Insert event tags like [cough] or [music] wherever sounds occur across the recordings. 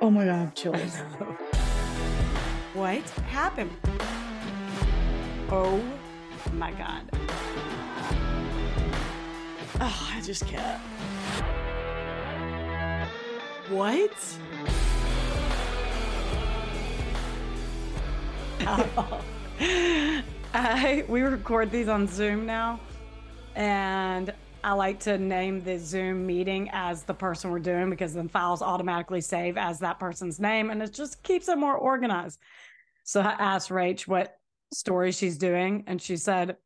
Oh my god, I have chills. What happened? Oh my god. Oh, I just can't. What? [laughs] I we record these on Zoom now, and I like to name the Zoom meeting as the person we're doing because then files automatically save as that person's name, and it just keeps it more organized. So I asked Rach what story she's doing, and she said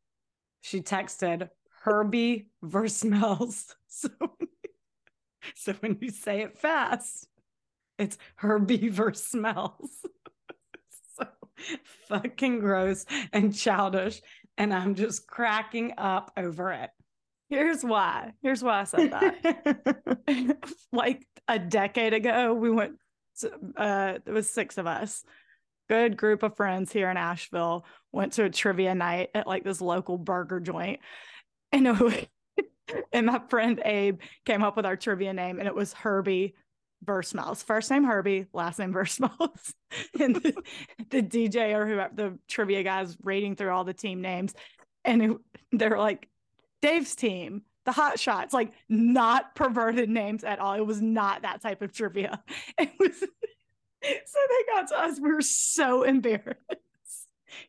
she texted Herbie Versmells. So, [laughs] so when you say it fast, it's Herbie Versmells. [laughs] so fucking gross and childish. And I'm just cracking up over it. Here's why. Here's why I said that. [laughs] [laughs] like a decade ago, we went, to, uh, it was six of us, good group of friends here in Asheville, went to a trivia night at like this local burger joint. And was, [laughs] and my friend Abe came up with our trivia name, and it was Herbie Versmells. First name Herbie, last name Versmells. and the, the, DJ or whoever the trivia guys reading through all the team names, and it, they're like Dave's team, the Hot Shots, like not perverted names at all. It was not that type of trivia. [laughs] It was so they got to us. We were so embarrassed.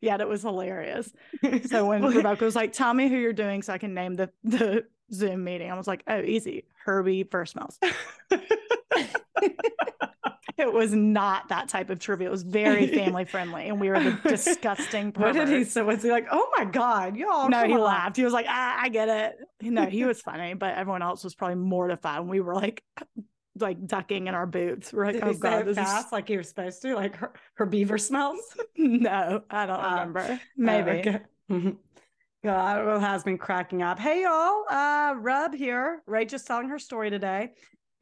Yet it was hilarious. So when [laughs] Rebecca was like, "Tell me who you're doing, so I can name the the Zoom meeting," I was like, "Oh, easy, Herbie Versmells." [laughs] [laughs] it was not that type of trivia. It was very [laughs] family friendly, and we were the [laughs] disgusting. What did he? perverts. So was he like, oh my God, y'all? no, he on." laughed. He was like, ah, I get it. No, he was funny, but everyone else was probably mortified. And we were like, like ducking in our boots. We're like, Did oh god, this fast like you were supposed to? Like her, her beaver smells? no, I don't Uh, remember. Maybe. Oh, okay. Mhm. God, it has been cracking up. Hey, y'all. Uh, Rub here. Rachel's telling her story today.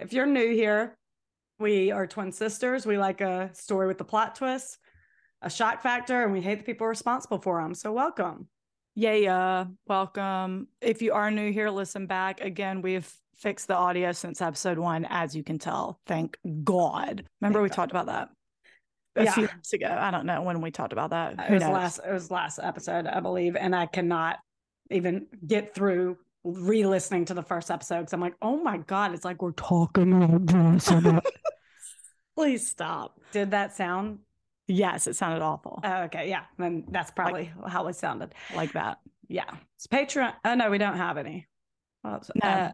If you're new here, we are twin sisters. We like a story with a plot twist, a shock factor, and we hate the people responsible for them. So, welcome. Yeah, yeah. Welcome. If you are new here, listen back. Again, we've fixed the audio since episode one, as you can tell. Thank God. Remember, Thank we God. talked about that a Yeah. few months ago. I don't know when we talked about that. It was knows? last. It was last episode, I believe, and I cannot even get through re-listening to the first episode because I'm like, oh my god, it's like we're talking about this. [laughs] Please stop. Did that sound? Yes, it sounded awful Oh, okay, yeah, then that's probably how it sounded. like that. Yeah, it's Patreon. Oh no, we don't have any. Well, No. uh,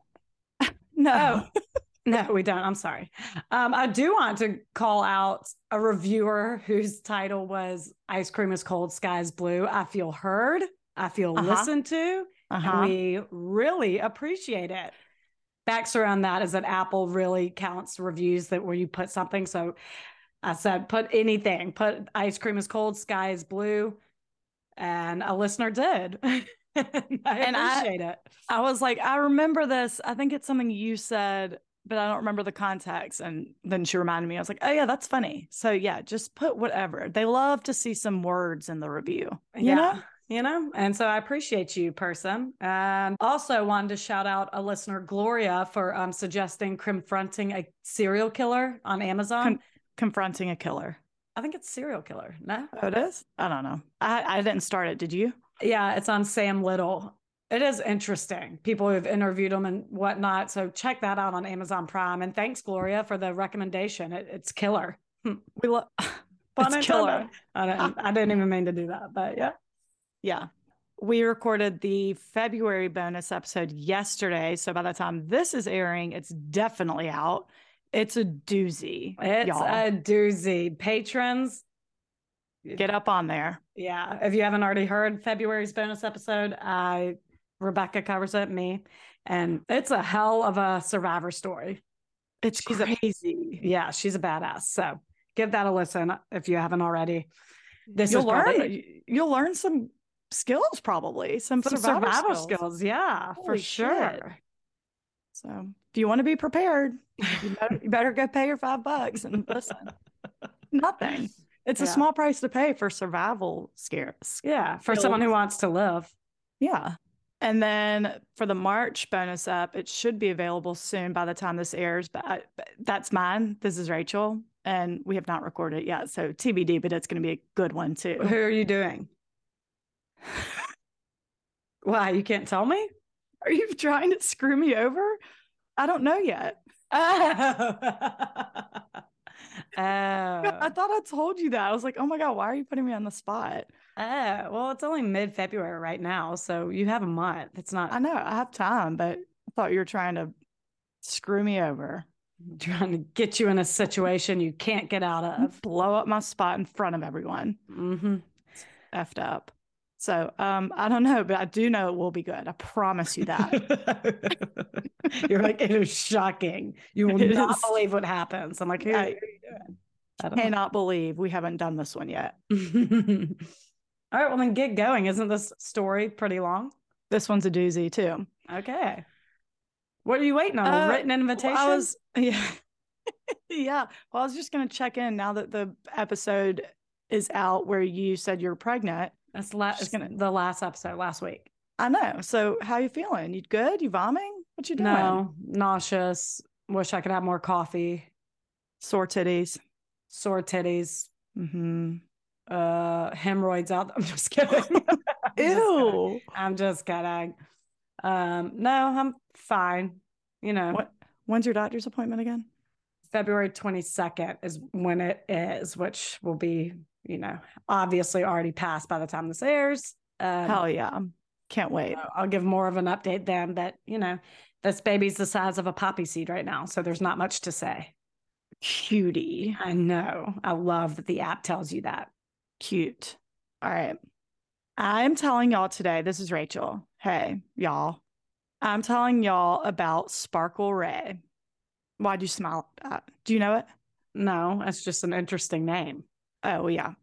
[laughs] No. Oh. no, we don't. I'm sorry. Um, I do want to call out a reviewer whose title was "Ice cream is cold, sky is blue." I feel heard. I feel Uh-huh. listened to. Uh-huh. We really appreciate it. Facts around that is that Apple really counts reviews that where you put something. So I said, put anything, put ice cream is cold, sky is blue. And a listener did. [laughs] and I And I- appreciate it. I was like, I remember this. I think it's something you said, but I don't remember the context. And then she reminded me, I was like, oh, yeah, that's funny. So, yeah, just put whatever. They love to see some words in the review. You yeah. know? You know, and so I appreciate you, person. And also wanted to shout out a listener, Gloria, for um, suggesting confronting a serial killer on Amazon. Con- confronting a killer. I think it's serial killer. No, Oh, it is? I don't know. I, I didn't start it. Did you? Yeah, it's on Sam Little. It is interesting. People who've interviewed him and whatnot. So check that out on Amazon Prime. And thanks, Gloria, for the recommendation. It, it's killer. We love [laughs] it's killer. I didn't, I didn't even mean to do that, but yeah. Yeah. We recorded the February bonus episode yesterday. So by the time this is airing, it's definitely out. It's a doozy. It's y'all. a doozy. Patrons, Get up on there. yeah. If you haven't already heard February's bonus episode, I Rebecca covers it, me, and it's a hell of a survivor story. It's She's a- crazy. Yeah, she's a badass. So give that a listen if you haven't already. This you'll is learn. probably You'll learn some skills, probably some, some survival, survival skills. skills. Yeah, for sure. shit. So if you want to be prepared, you better, [laughs] you better go pay your five bucks and listen. Nothing. It's a small price to pay for survival scares. Yeah, for someone who wants to live. Yeah. And then for the March bonus up, it should be available soon by the time this airs. But, I, but that's mine. This is Rachel, and we have not recorded it yet. So TBD, but it's going to be a good one too. Who are you doing? Why? You can't tell me? Are you trying to screw me over? I don't know yet. Oh. [laughs] oh. I thought I told you that. I was like, oh my God, why are you putting me on the spot? Oh, well, it's only mid February right now. So you have a month. It's not. I know I have time, but I thought you were trying to screw me over. [laughs] trying to get you in a situation you can't get out of. Blow up my spot in front of everyone. Mm-hmm. Effed up. So um, I don't know, but I do know it will be good. I promise you that. [laughs] You're like, it is shocking. You [laughs] will It not is. believe what happens. I'm like, hey, I what are you doing? I Cannot believe we haven't done this one yet. [laughs] All right, well then get going. Isn't this story pretty long? This one's a doozy too. Okay. What are you waiting on? Uh, a written Well, invitation? I was yeah. yeah. Well, I was just gonna check in now that the episode is out where you said you're pregnant. That's la- gonna- the last episode last week. I know. So how you feeling? You good? You vomiting? What you doing? No, nauseous. Wish I could have more coffee. Sore titties. Sore titties. Mm-hmm. Uh, hemorrhoids out. [laughs] I'm just kidding. [laughs] [laughs] I'm just kidding. Ew. I'm just kidding. Um, no, I'm fine. You know, What when's your doctor's appointment again? February 22nd is when it is, which will be, you know, obviously already passed by the time this airs. Um, Hell yeah. Can't wait. So I'll give more of an update then. But you know, this baby's the size of a poppy seed right now, so there's not much to say. Cutie. I know. I love that the app tells you that. Cute. All right. I'm telling y'all today, this is Rachel. Hey, y'all. I'm telling y'all about Sparkle Rai. Why'd you smile at that? Do you know it? No, it's just an interesting name. Oh, yeah.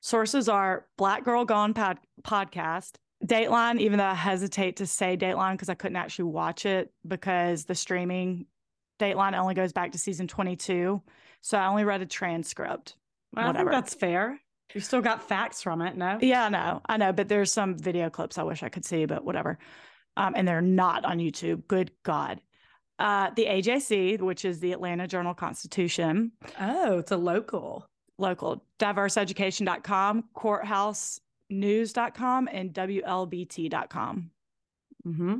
Sources are Black Girl Gone pod- podcast, Dateline, even though I hesitate to say Dateline because I couldn't actually watch it because the streaming Dateline only goes back to season 22. So I only read a transcript. Well, I think that's fair. You still got facts from it, no? Yeah, I know. I know. But there's some video clips I wish I could see, but whatever. Um, and they're not on YouTube. Good God. Uh, the AJC, which is the Atlanta Journal Constitution, Oh, it's a local. Local, diverseeducation.com, courthousenews.com, and WLBT.com. Mm-hmm.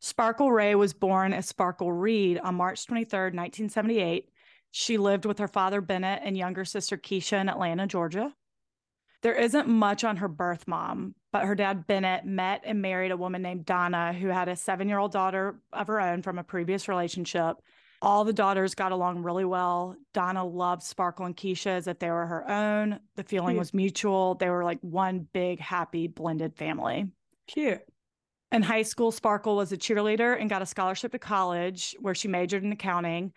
Sparkle Rai was born as Sparkle Reid on March 23rd, 1978. She lived with her father, Bennett, and younger sister, Keisha, in Atlanta, Georgia. There isn't much on her birth mom, but her dad, Bennett, met and married a woman named Donna who had a seven year old daughter of her own from a previous relationship. All the daughters got along really well. Donna loved Sparkle and Keisha as if they were her own. The feeling Cute. was mutual. They were like one big, happy, blended family. Cute. In high school, Sparkle was a cheerleader and got a scholarship to college where she majored in accounting.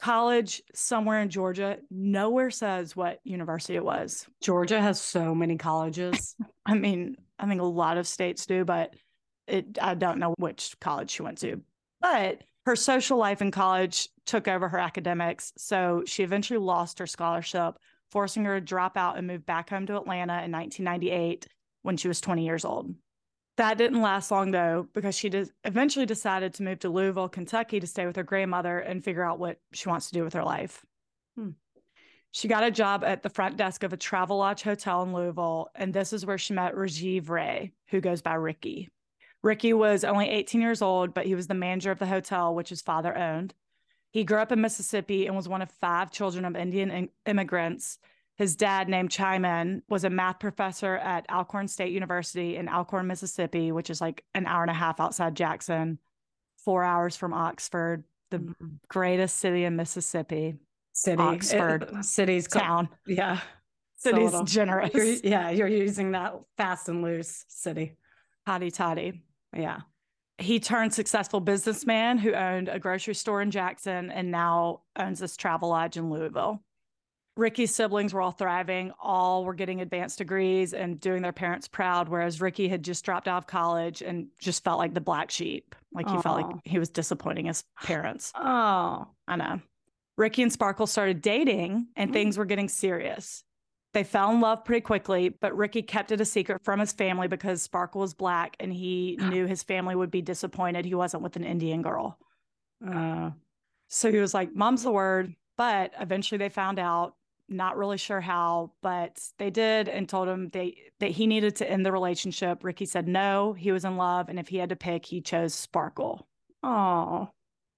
College somewhere in Georgia, nowhere says what university it was. Georgia has so many colleges. [laughs] I mean, I think a lot of states do, but it I don't know which college she went to. But her social life in college took over her academics, so she eventually lost her scholarship, forcing her to drop out and move back home to Atlanta in 1998 when she was 20 years old. That didn't last long though, because she did eventually decided to move to Louisville, Kentucky to stay with her grandmother and figure out what she wants to do with her life. Hmm. She got a job at the front desk of a Travel Lodge hotel in Louisville, and this is where she met Rajiv Rai, who goes by Ricky. Ricky was only 18 years old, but he was the manager of the hotel, which his father owned. He grew up in Mississippi and was one of five children of Indian in- immigrants. His dad, named Chiman, was a math professor at Alcorn State University in Alcorn, Mississippi, which is like an hour and a half outside Jackson, four hours from Oxford, the Mhm. greatest city in Mississippi City. Oxford. It- city's called- town. Yeah. City's generous. You're, yeah, you're using that fast and loose city. Hotty toddy. Yeah. he turned successful businessman who owned a grocery store in Jackson and now owns this travel lodge in Louisville. Ricky's siblings were all thriving, all were getting advanced degrees and doing their parents proud, whereas Ricky had just dropped out of college and just felt like the black sheep. Like he felt like he was disappointing his parents. Oh. I know. Ricky and Sparkle started dating and Mm. things were getting serious. They fell in love pretty quickly, but Ricky kept it a secret from his family because Sparkle was black and he knew his family would be disappointed he wasn't with an Indian girl. Uh, So he was like, Mom's the word. But eventually they found out, not really sure how, but they did and told him they that he needed to end the relationship. Ricky said no, he was in love, and if he had to pick, he chose Sparkle. oh,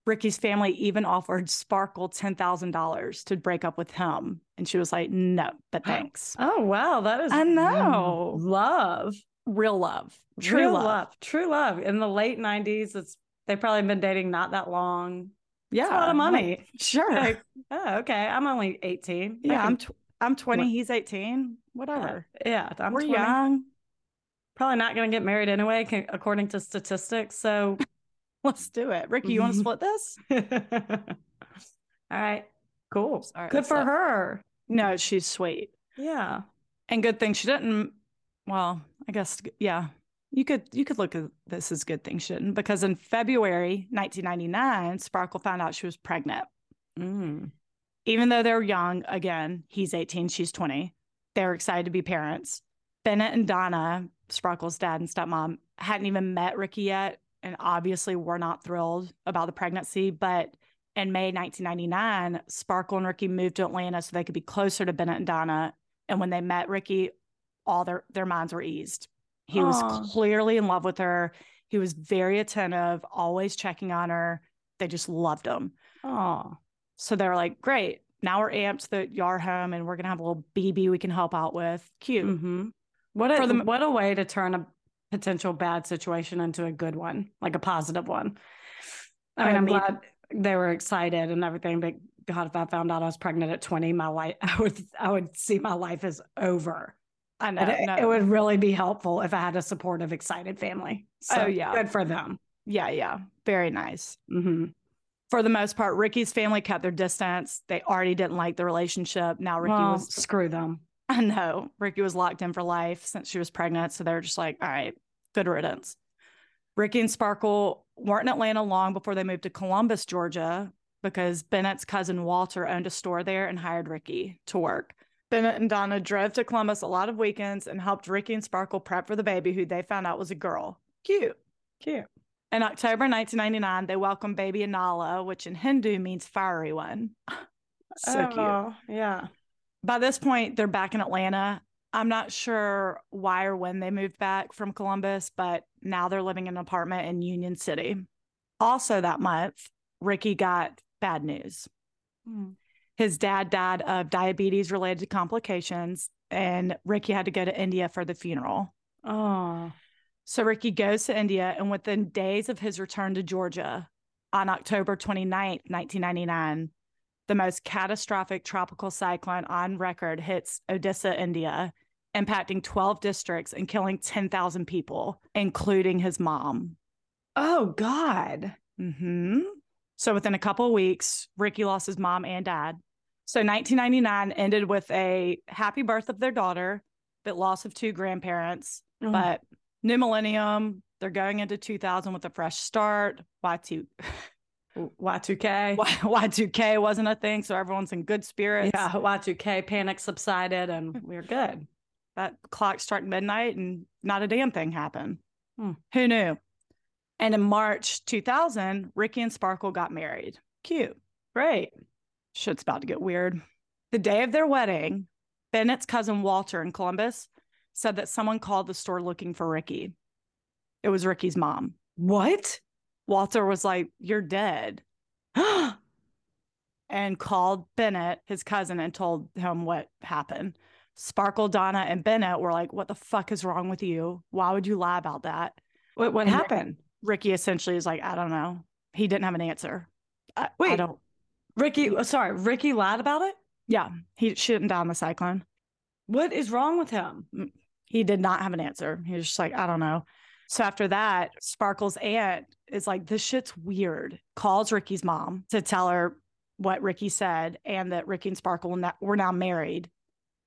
Ricky's family even offered Sparkle $10,000 to break up with him. And she was like, no, but [gasps] thanks. oh, wow. That is I mm, know. love, Real love. True true love. love. true love. In the late '90s, it's they've probably been dating not that long. Yeah. It's a lot of money. like, sure. Like, oh, okay. I'm only 18. Yeah. can- I'm, tw- I'm 20. What- He's 18. yeah, Whatever. Uh, yeah. I'm We're 20. young. Probably not going to get married anyway, according to statistics. So, Let's do it. Ricky, you want to Mhm. split this? [laughs] all right, cool. Sorry, Good for a- her. No, she's sweet. Yeah. And good thing she didn't. Well, I guess, yeah. You could you could look at this as good thing she didn't because in February 1999, Sparkle found out she was pregnant. Mm. even though they're young, again, he's 18, she's 20. They're excited to be parents. Bennett and Donna, Sparkle's dad and stepmom, hadn't even met Ricky yet. And obviously, were not thrilled about the pregnancy. But in May 1999, Sparkle and Ricky moved to Atlanta so they could be closer to Bennett and Donna. And when they met Ricky, all their, their minds were eased. He Aw. was clearly in love with her. He was very attentive, always checking on her. They just loved him. Oh, So they were like, great. Now we're amped that y'all are home and we're gonna have a little BB we can help out with. Cute. hmm What a the- what a way to turn a potential bad situation into a good one, like a positive one. I mean, I'm glad they were excited and everything, but God, if I found out I was pregnant at 20, my life, [laughs] I would, I would see my life as over. I know. It, no. it would really be helpful if I had a supportive, excited family. So Oh, yeah. good for them. yeah, yeah. Very nice. hmm For the most part, Ricky's family kept their distance. They already didn't like the relationship. Now Ricky Well, was screw them. I know. Ricky was locked in for life since she was pregnant. So they're just like, all right, good riddance. Ricky and Sparkle weren't in Atlanta long before they moved to Columbus, Georgia, because Bennett's cousin Walter owned a store there and hired Ricky to work. Bennett and Donna drove to Columbus a lot of weekends and helped Ricky and Sparkle prep for the baby, who they found out was a girl. Cute. Cute. In October 1999, they welcomed baby Anala, which in Hindu means fiery one. [laughs] so oh, cute Oh, Yeah. by this point they're back in atlanta i'm not sure why or when they moved back from columbus but now they're living in an apartment in union city also that month ricky got bad news Mm. his dad died of diabetes related to complications and ricky had to go to india for the funeral Oh. so ricky goes to india and within days of his return to georgia on october 29th 1999 the most catastrophic tropical cyclone on record hits Odisha, India, impacting 12 districts and killing 10,000 people, including his mom. Oh God. hmm So within a couple of weeks, Ricky lost his mom and dad. So 1999 ended with a happy birth of their daughter, but loss of two grandparents. Mm. But new millennium, they're going into 2000 with a fresh start. Y2, Y2K. Y2K wasn't a thing, so everyone's in good spirits. Yeah, Y2K panic subsided and we're good. That clock struck midnight and not a damn thing happened. Hmm. Who knew? And in March 2000, Ricky and Sparkle got married. Cute. Great. Shit's about to get weird. The day of their wedding, Bennett's cousin Walter in Columbus said that someone called the store looking for Ricky. It was Ricky's mom. What? Walter was like, You're dead. [gasps] and called Bennett, his cousin, and told him what happened. Sparkle, Donna, and Bennett were like, What the fuck is wrong with you? Why would you lie about that? what what And happened? Ricky essentially is like, I don't know. He didn't have an answer. I, I don't. Ricky, oh, sorry, Ricky lied about it? Yeah, he she didn't die in the cyclone. What is wrong with him? He did not have an answer. He was just like, I don't know. So after that, Sparkle's aunt is like, this shit's weird. Calls Ricky's mom to tell her what Ricky said and that Ricky and Sparkle were now married.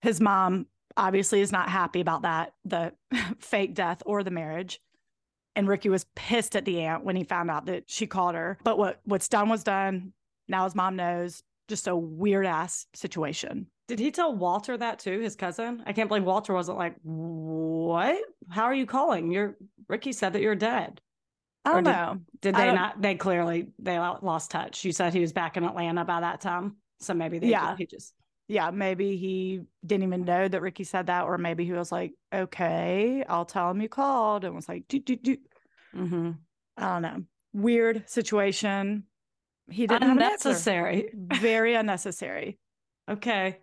His mom obviously is not happy about that, the [laughs] fake death or the marriage. And Ricky was pissed at the aunt when he found out that she called her. But what what's done was done. Now his mom knows. Just a weird ass situation. Did he tell Walter that too, his cousin? I can't believe Walter wasn't like, "What? How are you calling? You're Ricky said that you're dead." I don't did- know. Did they don't- They clearly they lost touch. You said he was back in Atlanta by that time, so maybe they Yeah. he just Yeah, maybe he didn't even know that Ricky said that, or maybe he was like, "Okay, I'll tell him you called," and was like, "Do do do." mm-hmm. I don't know. Weird situation. He didn't have an Very [laughs] unnecessary. Okay,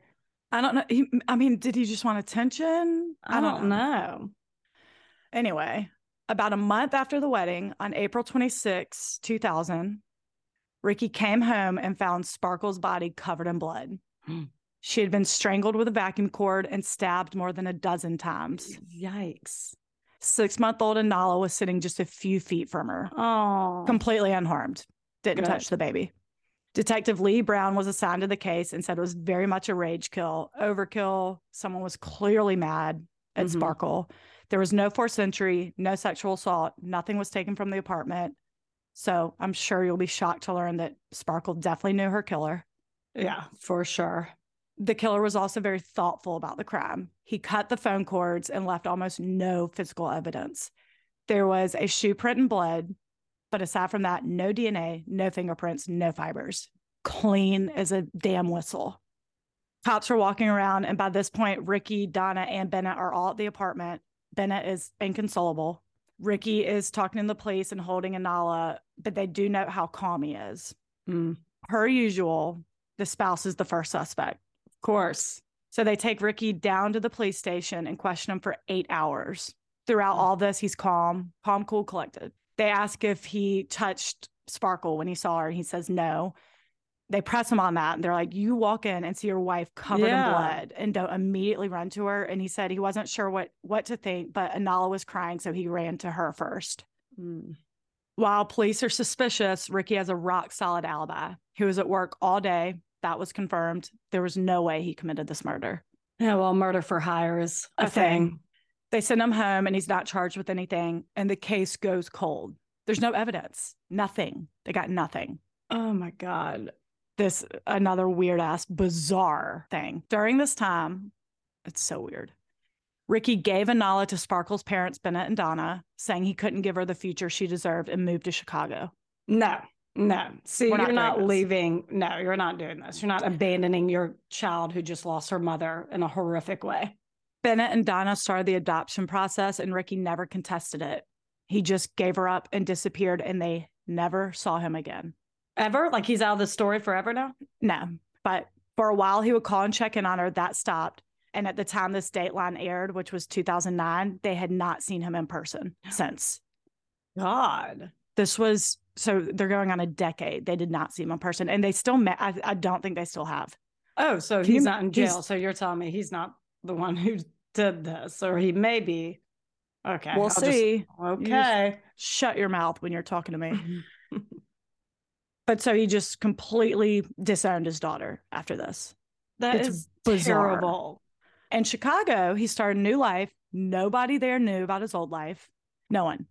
I don't know. He, I mean, did he just want attention? I, don't know. Anyway, about a month after the wedding, on April 26, 2000, Ricky came home and found Sparkle's body covered in blood. [gasps] [gasps] She had been strangled with a vacuum cord and stabbed more than a dozen times. Yikes! Six month old Anala was sitting just a few feet from her, Oh, completely unharmed, didn't Good. touch the baby. Detective Lee Brown was assigned to the case and said it was very much a rage kill, overkill. Someone was clearly mad at Mhm. Sparkle. There was no forced entry, no sexual assault, nothing was taken from the apartment. So I'm sure you'll be shocked to learn that Sparkle definitely knew her killer. yeah, for sure. The killer was also very thoughtful about the crime. He cut the phone cords and left almost no physical evidence. There was a shoe print in blood, but aside from that, no DNA, no fingerprints, no fibers. Clean as a damn whistle. Cops are walking around, and by this point, Ricky, Donna, and Bennett are all at the apartment. Bennett is inconsolable. Ricky is talking to the police and holding Anala, but they do note how calm he is. Mm, Per usual, the spouse is the first suspect. Of course. So they take Ricky down to the police station and question him for eight hours. Throughout all this, he's calm, calm, cool, collected. They ask if he touched Sparkle when he saw her, and he says no. They press him on that, and they're like, "You walk in and see your wife covered Yeah. in blood, and don't immediately run to her." And he said he wasn't sure what what to think, but Anala was crying, so he ran to her first. Mm. While police are suspicious, Ricky has a rock solid alibi. He was at work all day. That was confirmed. There was no way he committed this murder. Yeah, well, murder for hire is a, A thing. thing. They send him home and he's not charged with anything, and the case goes cold. There's no evidence, nothing. They got nothing. Oh my god. This another weird ass, bizarre thing. During this time, it's so weird. Ricky gave Anala to Sparkle's parents, Bennett and Donna, saying he couldn't give her the future she deserved and moved to Chicago. No, no. See, We're not you're not this. leaving. No, you're not doing this. You're not abandoning your child who just lost her mother in a horrific way. Bennett and Donna started the adoption process, and Ricky never contested it. He just gave her up and disappeared, and they never saw him again. Ever? Like he's out of the story forever now? No, but for a while he would call and check in on her. That stopped. And at the time this Dateline aired, which was 2009, they had not seen him in person [gasps] since. God. This was so they're going on a decade. They did not see him in person, and they still met. I, I don't think they still have. Oh, so Can you- he's not in jail. So you're telling me he's not the one who did this, or he may be. Okay. we'll I'll just- see. okay. Shut your mouth when you're talking to me. [laughs] But so he just completely disowned his daughter after this. That It's is bizarre. terrible. In Chicago, he started a new life. Nobody there knew about his old life. No one.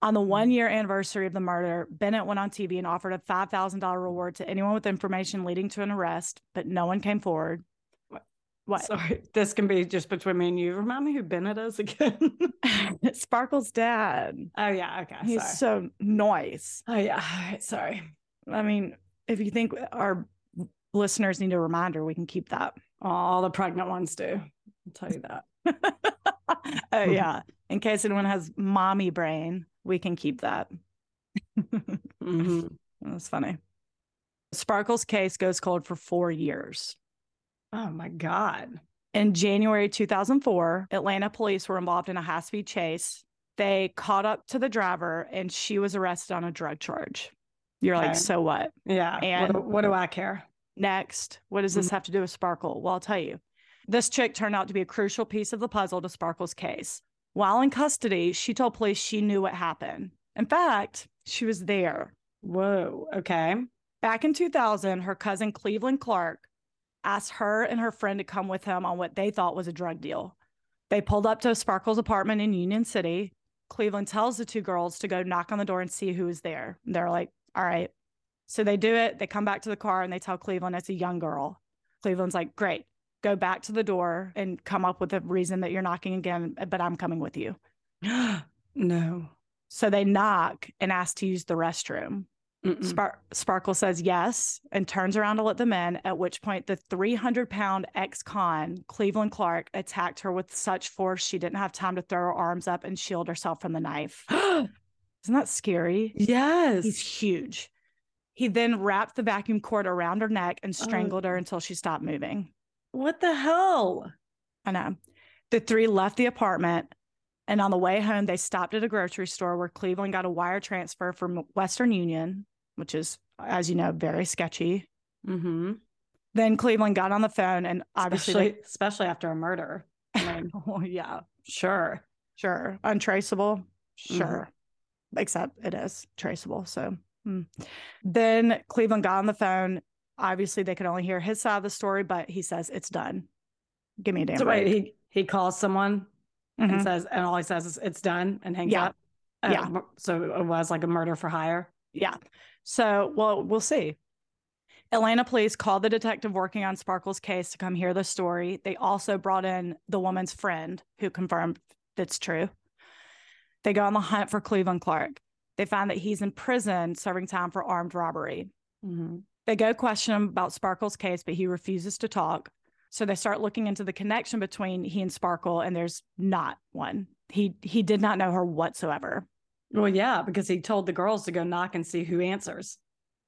On the mm-hmm. one year anniversary of the murder, Bennett went on TV and offered a $5,000 reward to anyone with information leading to an arrest, but no one came forward. What? What? Sorry, this can be just between me and you. Remind me who Bennett is again. [laughs] Sparkle's dad. oh yeah, okay. He's sorry. so nice. Oh yeah. All right, [laughs] sorry. I mean, if you think our listeners need a reminder, we can keep that. All the pregnant ones do. I'll tell you that. [laughs] oh, yeah. In case anyone has mommy brain, we can keep that. Mhm. [laughs] That's funny. Sparkle's case goes cold for four years. Oh my God. In January 2004, Atlanta police were involved in a high speed chase. They caught up to the driver and she was arrested on a drug charge. You're Okay. like, so what? Yeah. And- what, do, what do I care? Next, what does this have to do with Sparkle? Well, I'll tell you. This chick turned out to be a crucial piece of the puzzle to Sparkle's case. While in custody, she told police she knew what happened. In fact, she was there. Whoa. Okay. Back in 2000, her cousin Cleveland Clark asked her and her friend to come with him on what they thought was a drug deal. They pulled up to Sparkle's apartment in Union City. Cleveland tells the two girls to go knock on the door and see who is there. They're like, all right. So they do it. They come back to the car and they tell Cleveland it's a young girl. Cleveland's like, great. Go back to the door and come up with a reason that you're knocking again, but I'm coming with you. [gasps] no. So they knock and ask to use the restroom. Spar- Sparkle says yes and turns around to let them in, at which point the 300 pound ex con, Cleveland Clark, attacked her with such force she didn't have time to throw her arms up and shield herself from the knife. [gasps] Isn't that scary? yes. He's huge. He then wrapped the vacuum cord around her neck and oh. strangled her until she stopped moving. What the hell? I know. The three left the apartment, and on the way home, they stopped at a grocery store where Cleveland got a wire transfer from Western Union, which is, as you know, very sketchy. Mm-hmm. Then Cleveland got on the phone, and obviously, Especially, especially after a murder. I mean, [laughs] oh, yeah, sure. sure, untraceable, sure, except it is traceable. So hmm. then Cleveland got on the phone. Obviously, they could only hear his side of the story, but he says it's done. Give me a damn So wait, break. he he calls someone Mhm. and says, and all he says is it's done and hangs Yeah. up. Uh, Yeah. So it was like a murder for hire. Yeah. So, well, we'll see. Atlanta police called the detective working on Sparkle's case to come hear the story. They also brought in the woman's friend who confirmed it's true. They go on the hunt for Cleveland Clark. They find that he's in prison serving time for armed robbery. Mm-hmm. They go question him about Sparkle's case, but he refuses to talk. So they start looking into the connection between he and Sparkle, and there's not one. He he did not know her whatsoever. Well, yeah, because he told the girls to go knock and see who answers.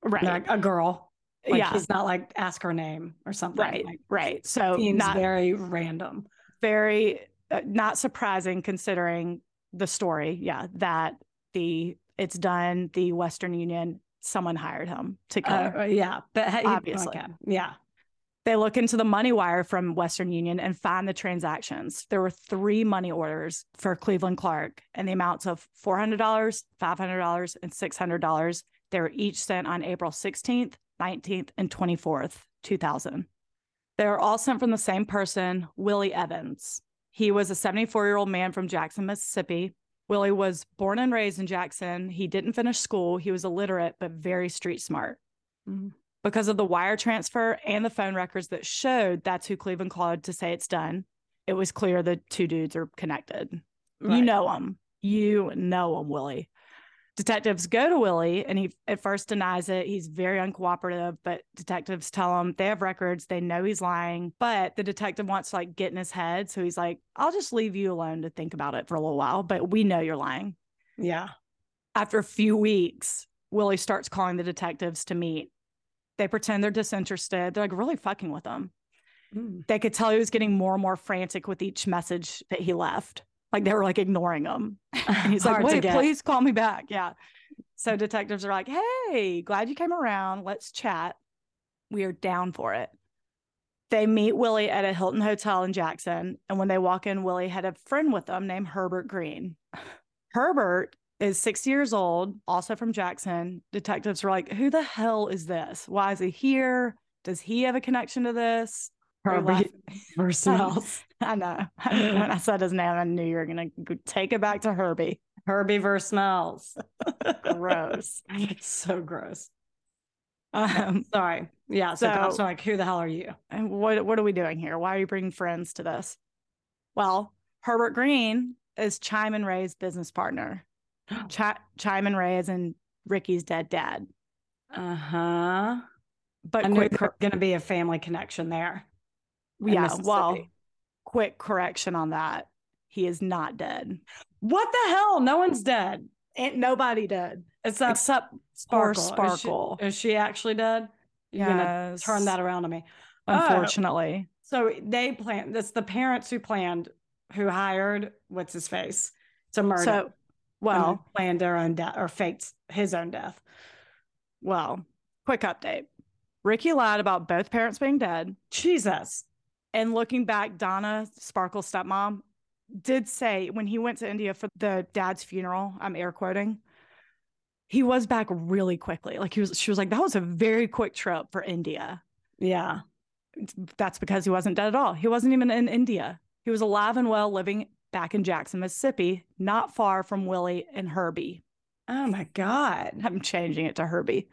Right. Like a girl. Like yeah. he's not like ask her name or something. Right. Like, Right. So seems not very random. very uh, not surprising considering the story. Yeah, that the it's done. The Western Union, someone hired him to kill. Uh, yeah, but he- Obviously. okay, yeah. They look into the money wire from Western Union and find the transactions. There were three money orders for Cleveland Clark, and the amounts of four hundred dollars, five hundred dollars, and six hundred dollars. They were each sent on April sixteenth, nineteenth, and twenty fourth, two thousand. They were all sent from the same person, Willie Evans. He was a 74 year old man from Jackson, Mississippi. Willie was born and raised in Jackson. He didn't finish school. He was illiterate, but very street smart. Mhm. Because of the wire transfer and the phone records that showed that's who Cleveland called to say it's done, it was clear the two dudes are connected. You know him. You know him, Willie. Detectives go to Willie and he at first denies it. He's very uncooperative, but detectives tell him they have records. They know he's lying, but the detective wants to like get in his head. So he's like, I'll just leave you alone to think about it for a little while, but we know you're lying. Yeah. After a few weeks, Willie starts calling the detectives to meet. They pretend they're disinterested. They're like really fucking with him. Mm. They could tell he was getting more and more frantic with each message that he left. Like they were like ignoring him. And [laughs] he's like, wait, please call me back. Yeah. So detectives are like, hey, glad you came around. Let's chat. We are down for it. They meet Willie at a Hilton Hotel in Jackson. And when they walk in, Willie had a friend with them named Herbert Green. Herbert is 60 years old, also from Jackson. Detectives are like, who the hell is this? Why is he here? Does he have a connection to this? Herbie laughing. smells. I know. I mean, when I said his name, I knew you were going to take it back to Herbie. Herbie versus smells. Gross. [laughs] It's so gross. Um, Sorry. Yeah. So, cops So- are like, who the hell are you? and what what are we doing here? Why are you bringing friends to this? Well, Herbert Green is Chiman Rai's business partner. [gasps] Ch- Chiman Rai is in Ricky's dead dad. Uh huh. But I knew quick, there was going to be a family connection there. Yeah, well, quick correction on that. He is not dead. What the hell? No one's dead. Ain't nobody dead Except except Sparkle. for Is she- Sparkle. Is she, actually dead? You're gonna turn that around on me. Oh. Unfortunately, So they planned. That's the parents who planned, who hired what's his face to murder. so well, planned their own death or faked his own death. well, quick update. Ricky lied about both parents being dead. Jesus. And looking back, Donna Sparkle's stepmom did say when he went to India for the dad's funeral, I'm air quoting, he was back really quickly. Like he was, she was like, that was a very quick trip for India. Yeah. That's because he wasn't dead at all. He wasn't even in India. He was alive and well living back in Jackson, Mississippi, not far from Willie and Herbie. Oh my God. I'm changing it to Herbie.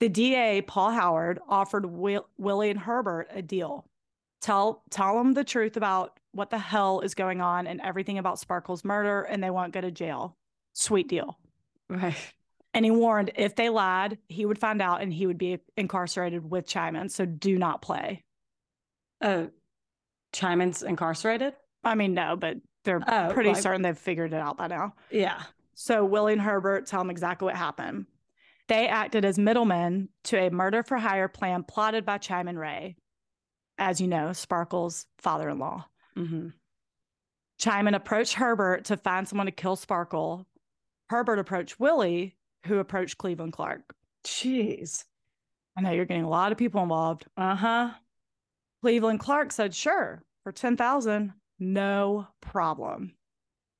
The DA, Paul Howard, offered Will- Willie and Herbert a deal. Tell tell them the truth about what the hell is going on and everything about Sparkle's murder, and they won't go to jail. Sweet deal. Right. And he warned if they lied, he would find out and he would be incarcerated with Chiman. So do not play. Oh, Chiman's incarcerated? I mean, no, but they're Oh, pretty like- certain they've figured it out by now. Yeah. So Willie and Herbert tell him exactly what happened. They acted as middlemen to a murder for hire plan plotted by Chiman Rai, as you know, Sparkle's father in law. Mm-hmm. Chiman approached Herbert to find someone to kill Sparkle. Herbert approached Willie, who approached Cleveland Clark. Jeez. I know you're getting a lot of people involved. Uh huh. Cleveland Clark said, "Sure, for 10,000, no problem."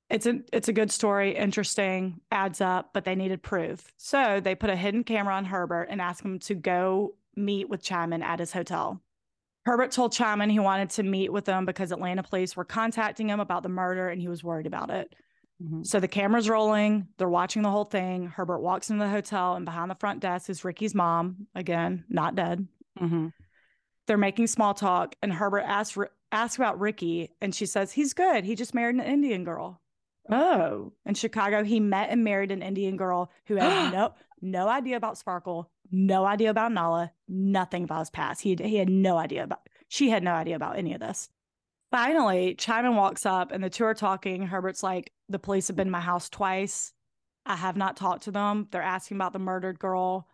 It's a it's a good story, interesting, adds up, but they needed proof. So, they put a hidden camera on Herbert and asked him to go meet with Chiman at his hotel. Herbert told Chiman he wanted to meet with them because Atlanta police were contacting him about the murder and he was worried about it. Mhm. So the camera's rolling, they're watching the whole thing. Herbert walks into the hotel and behind the front desk is Ricky's mom, again, not dead. Mm-hmm. They're making small talk, and Herbert asks asks about Ricky, and she says he's good. He just married an Indian girl Oh. in Chicago. He met and married an Indian girl who had [gasps] no no idea about Sparkle, no idea about Nala, nothing about his past. He he had no idea about. She had no idea about any of this. Finally, Chiman walks up, and the two are talking. Herbert's like, "The police have been in my house twice. I have not talked to them. They're asking about the murdered girl."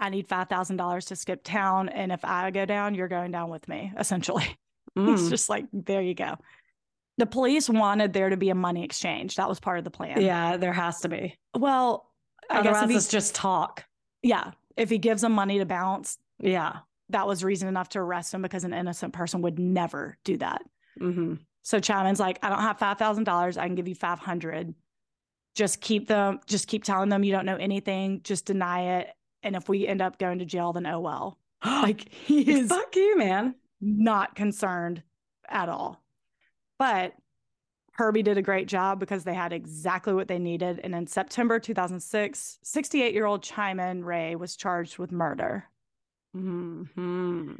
I need $5,000 to skip town. And if I go down, you're going down with me, [laughs] essentially. It's Mm. just like, there you go. The police wanted there to be a money exchange. That was part of the plan. yeah, there has to be. Well, I guess Otherwise, he, it's just talk. yeah, if he gives them money to bounce, Yeah. that was reason enough to arrest him because an innocent person would never do that. Mm-hmm. So Chiman's like, I don't have five thousand dollars. I can give you five hundred. Just keep them. Just keep telling them you don't know anything. Just deny it. And if we end up going to jail, then oh well. [gasps] Like he is Fuck you, man. not concerned at all. But Herbie did a great job because they had exactly what they needed. And in September 2006, 68 year old Chiman Rai was charged with murder. Mm-hmm.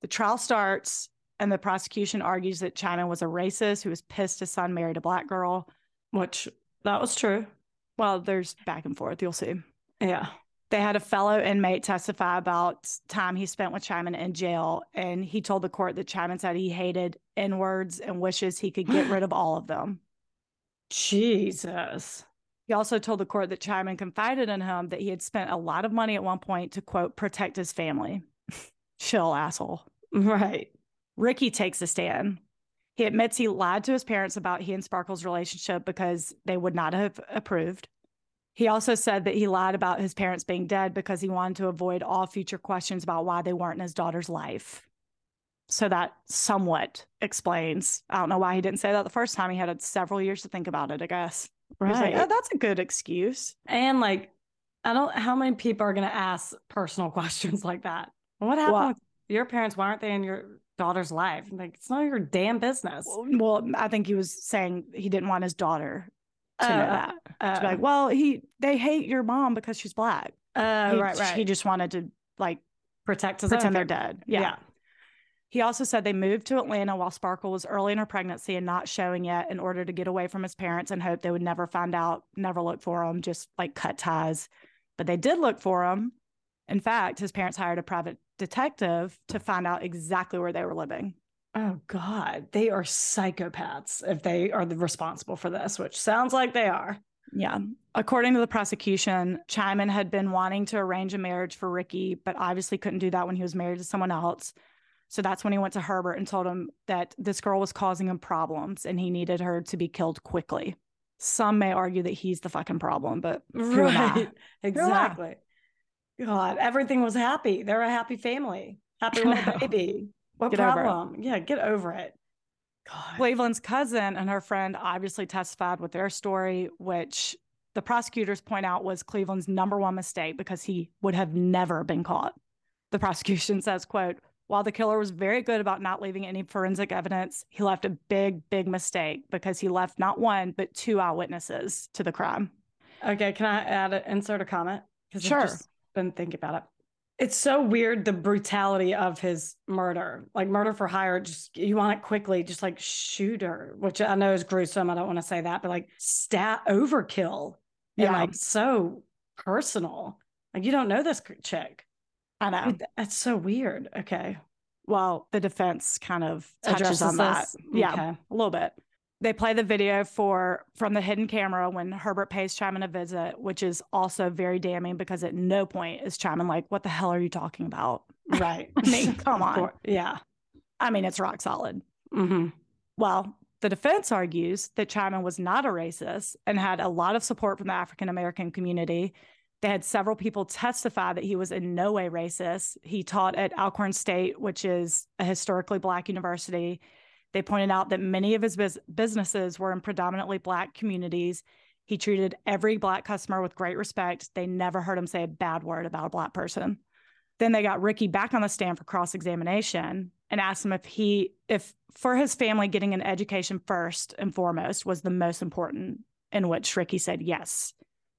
The trial starts, and the prosecution argues that Chiman was a racist who was pissed his son married a black girl. Which that was true. Well, there's back and forth. You'll see. Yeah. They had a fellow inmate testify about time he spent with Chiman in jail, and he told the court that Chiman said he hated N words and wishes he could get [gasps] rid of all of them. Jesus. He also told the court that Chiman confided in him that he had spent a lot of money at one point to quote protect his family. [laughs] Chill, asshole. Right. Ricky takes a stand. He admits he lied to his parents about he and Sparkle's relationship because they would not have approved. He also said that he lied about his parents being dead because he wanted to avoid all future questions about why they weren't in his daughter's life. So that somewhat explains. I don't know why he didn't say that the first time. He had several years to think about it, I guess. He was like, oh, Right. oh, that's a good excuse. and like, I don't. How many people are gonna ask personal [laughs] questions like that? What happened Well- with your parents? Why aren't they in your daughter's life? Like, it's not your damn business. Well, I think he was saying he didn't want his daughter to know Uh, that. Uh, To be like, well, he they hate your mom because she's black. uh, he, right, right. He just wanted to like protect his pretend they're dead. Yeah. yeah. He also said they moved to Atlanta while Sparkle was early in her pregnancy and not showing yet in order to get away from his parents and hope they would never find out, never look for him, just like cut ties. But they did look for him. In fact, his parents hired a private detective to find out exactly where they were living. Oh God, they are psychopaths if they are the responsible for this, which sounds like they are. Yeah. According to the prosecution, Chiman had been wanting to arrange a marriage for Ricky, but obviously couldn't do that when he was married to someone else. So that's when he went to Herbert and told him that this girl was causing him problems and he needed her to be killed quickly. Some may argue that he's the fucking problem, but who am I? Right. [laughs] Exactly. God, everything was happy. They're a happy family. Happy [laughs] I with know. a baby. What Get problem? Yeah, get over it. God. Cleveland's cousin and her friend obviously testified with their story, which the prosecutors point out was Cleveland's number one mistake because he would have never been caught. The prosecution says, quote, while the killer was very good about not leaving any forensic evidence, he left a big, big mistake because he left not one, but two eyewitnesses to the crime. Okay, can I add a, insert a comment? Because Sure. I've just been thinking about it. It's so weird the brutality of his murder. Like murder for hire, just you want it quickly, just like shoot her, which I know is gruesome. I don't want to say that, but like stat overkill. And Yeah. like so personal. Like you don't know this chick. I know. That's so weird. Okay. Well, the defense kind of touches Addresses on that. this? Yeah, Okay. a little bit. They play the video for from the hidden camera when Herbert pays Chiman a visit, which is also very damning because at no point is Chiman like, "What the hell are you talking about?" Right. [laughs] I mean, [laughs] come on. Yeah. I mean, it's rock solid. hmm Well, the defense argues that Chiman was not a racist and had a lot of support from the African American community. They had several people testify that he was in no way racist. He taught at Alcorn State, which is a historically Black university. They pointed out that many of his bus- businesses were in predominantly Black communities. He treated every Black customer with great respect. They never heard him say a bad word about a Black person. Then they got Ricky back on the stand for cross examination and asked him if he, if for his family, getting an education first and foremost was the most important, in which Ricky said yes.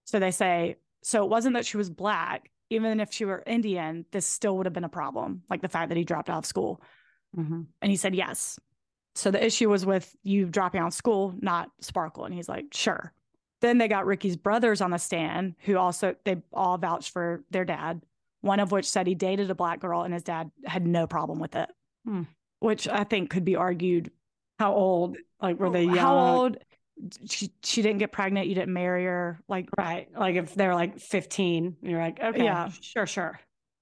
So they say, so it wasn't that she was Black. Even if she were Indian, this still would have been a problem, like the fact that he dropped out of school. hmm And he said yes. So the issue was with you dropping out of school, not Sparkle. And he's like, sure. Then they got Ricky's brothers on the stand, who also they all vouched for their dad. One of which said he dated a black girl, and his dad had no problem with it, Hmm. which I think could be argued. How old? Like were they young? How old? She she didn't get pregnant. You didn't marry her. Like Right. Like if they're like 15, you're like, okay, Yeah. sure, sure.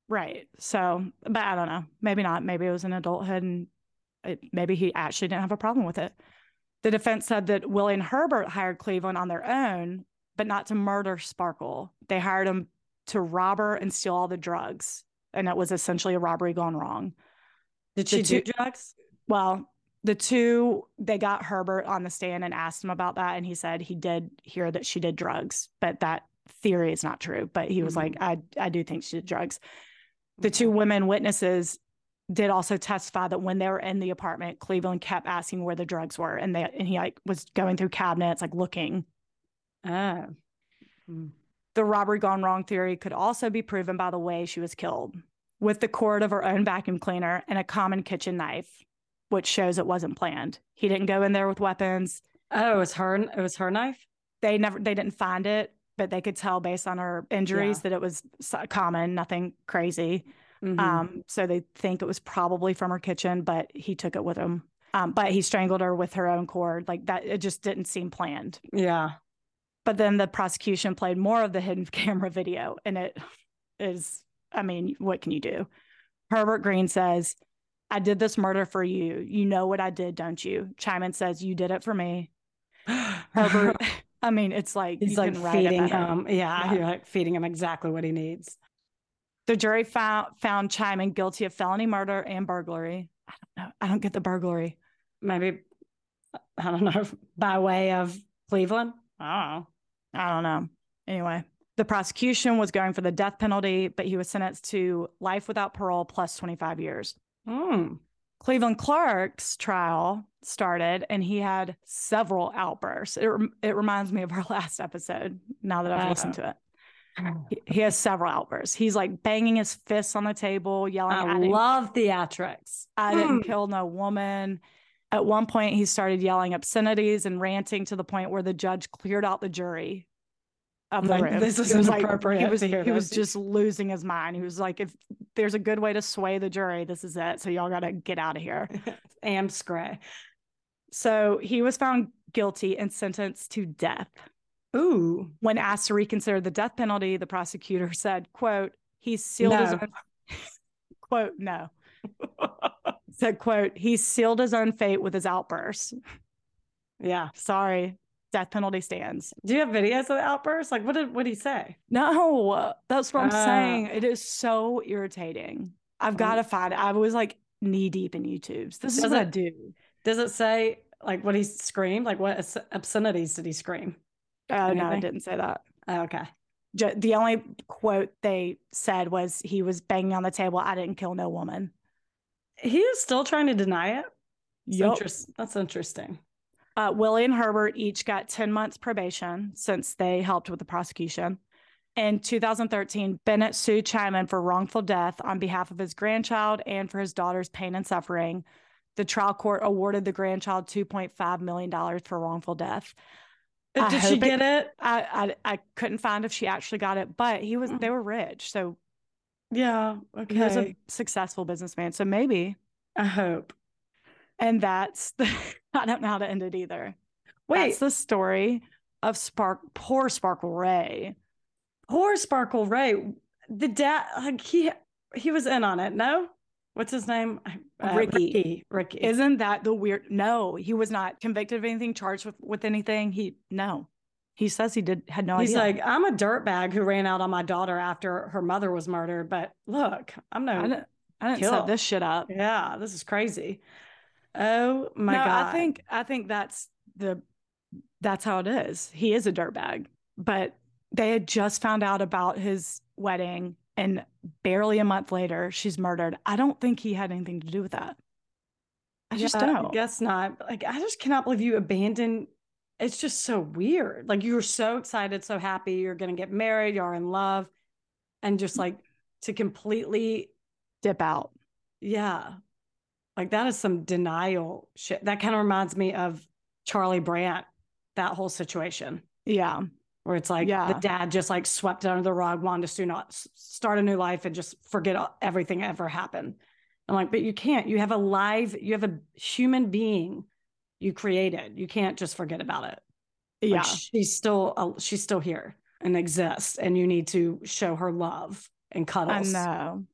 Right. So, but I don't know. Maybe not. Maybe it was in adulthood and it, maybe he actually didn't have a problem with it. The defense said that Willie and Herbert hired Cleveland on their own, but not to murder Sparkle. They hired him to rob her and steal all the drugs. And it was essentially a robbery gone wrong. Did she do drugs? Well, the two, they got Herbert on the stand and asked him about that. And he said he did hear that she did drugs, but that theory is not true. But he was Mhm. like, I, I do think she did drugs. The two women witnesses did also testify that when they were in the apartment, Cleveland kept asking where the drugs were, and they and he like was going through cabinets, like looking. Oh. Mm. The robbery gone wrong theory could also be proven by the way she was killed, with the cord of her own vacuum cleaner and a common kitchen knife, which shows it wasn't planned. He didn't go in there with weapons. Oh, it was her. It was her knife. They never they didn't find it, but they could tell based on her injuries that it was common, nothing crazy. Mhm. Um, so they think it was probably from her kitchen, but he took it with him. Um, but he strangled her with her own cord. Like that, it just didn't seem planned. yeah. But then the prosecution played more of the hidden [laughs] camera video, and it is, I mean, what can you do? Herbert Green says, I did this murder for you. You know what I did, don't you? Chiman says, You did it for me. Herbert, [laughs] I mean, it's like He's like couldn't write it feeding him. Yeah, Yeah. You're like feeding him exactly what he needs. The jury found found Chiman guilty of felony murder and burglary. I don't know. I don't get the burglary. Maybe I don't know [laughs] by way of Cleveland. Oh, I don't know. Anyway, the prosecution was going for the death penalty, but he was sentenced to life without parole plus 25 years. mm. Cleveland Clark's trial started and he had several outbursts. It, it reminds me of our [laughs] last episode now that I've listened to it. He, he has several outbursts. He's like banging his fists on the table, yelling, I, love theatrics. I didn't Mm. kill no woman. At one point, he started yelling obscenities and ranting to the point where the judge cleared out the jury of the Like, room. this is was like- inappropriate He was, he was just losing his mind. He was like, if there's a good way to sway the jury, this is it. So y'all got to get out of here. [laughs] Am Scray. So he was found guilty and sentenced to death. Ooh. When asked to reconsider the death penalty, the prosecutor said, quote, he sealed his own [laughs] quote, no. [laughs] Said, quote, he sealed his own fate with his outbursts. yeah. Sorry, death penalty stands. Do you have videos of the outburst? Like, what did what did he say? No, that's what I'm Ah. saying. It is so irritating. I've got to find it. I was like knee deep in YouTube's. This is Does what I it- do. Does it say like what he screamed? Like, what obscenities did he scream? Oh, no, I didn't say that. Oh, okay. The only quote they said was he was banging on the table. I didn't kill no woman. He is still trying to deny it. Yup. interest- that's interesting. Uh, Willie and Herbert each got 10 months probation since they helped with the prosecution. In 2013, Bennett sued Chiman for wrongful death on behalf of his grandchild and for his daughter's pain and suffering. The trial court awarded the grandchild $2.5 million for wrongful death. Uh, Did she get it? I, I I couldn't find if she actually got it, but he was Mm. they were rich, so Yeah. he was a Okay. successful businessman. So maybe, I hope. and that's the [laughs] I don't know how to end it either. Wait, That's the story of Spark poor Sparkle Rai. poor Sparkle Rai. The dad, like he he was in on it. No, what's his name? Uh, Ricky. Ricky. Ricky. Isn't that the weird? No, he was not convicted of anything, charged with, with anything. He no, he says he did had no He's idea. He's like, I'm a dirtbag who ran out on my daughter after her mother was murdered. But look, I'm no. I didn't, I didn't set this shit up. yeah, this is crazy. Oh my no, god! I think I think that's the that's how it is. He is a dirtbag, but they had just found out about his wedding, and barely a month later, she's murdered. I don't think he had anything to do with that. I just Yeah, don't. I guess not. Like, I just cannot believe you abandoned. It's just so weird. Like, you were so excited, so happy, you're gonna get married, you're in love, and just like to completely, Dip out. yeah, like that is some denial shit. That kind of reminds me of Charlie Brandt, that whole situation Yeah. Where it's like Yeah. the dad just like swept under the rug, wanted to not start a new life and just forget everything ever happened. I'm like, but you can't. You have a live, you have a human being you created. You can't just forget about it. Like, Yeah. she's still uh, she's still here and exists, and you need to show her love and cuddles. I know.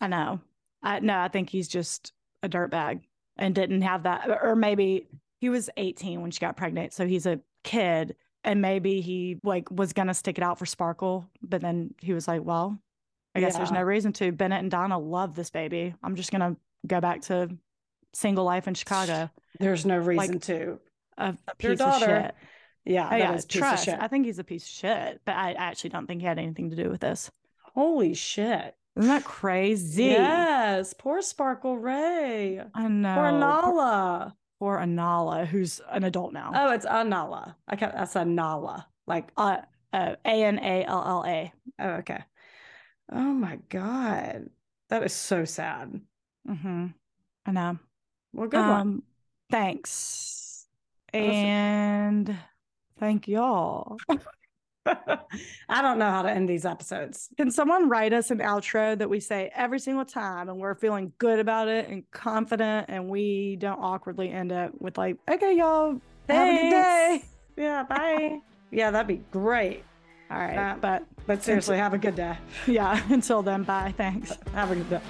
I know. I no, I think he's just a dirtbag and didn't have that. Or maybe he was 18 when she got pregnant. So he's a kid. And maybe he like was gonna stick it out for Sparkle, but then he was like, Well, I guess there's no reason to. Bennett and Donna love this baby. I'm just gonna go back to single life in Chicago. There's no reason to. A your piece daughter. of shit. Yeah, Oh, that yeah, is a piece of trust. shit. I think he's a piece of shit, but I actually don't think he had anything to do with this. Holy shit! Isn't that crazy? Yes, poor Sparkle Rai. I know. Poor Poor- Poor Anala, who's an adult now. Oh, it's Anala. I can't. That's a Nala. Like, Uh, uh, A N A L L A. oh, okay. Oh my god, that is so sad. Mm-hmm. I know. Well, good one. Um, thanks. Awesome. And thank y'all. [laughs] [laughs] I don't know how to end these episodes. Can someone write us an outro that we say every single time and we're feeling good about it and confident and we don't awkwardly end it with like, okay, y'all, have a good day. Yeah, bye. [laughs] yeah, that'd be great. All right. Uh, but But seriously, have a good day. [laughs] yeah, until then, bye. Thanks. Have a good day.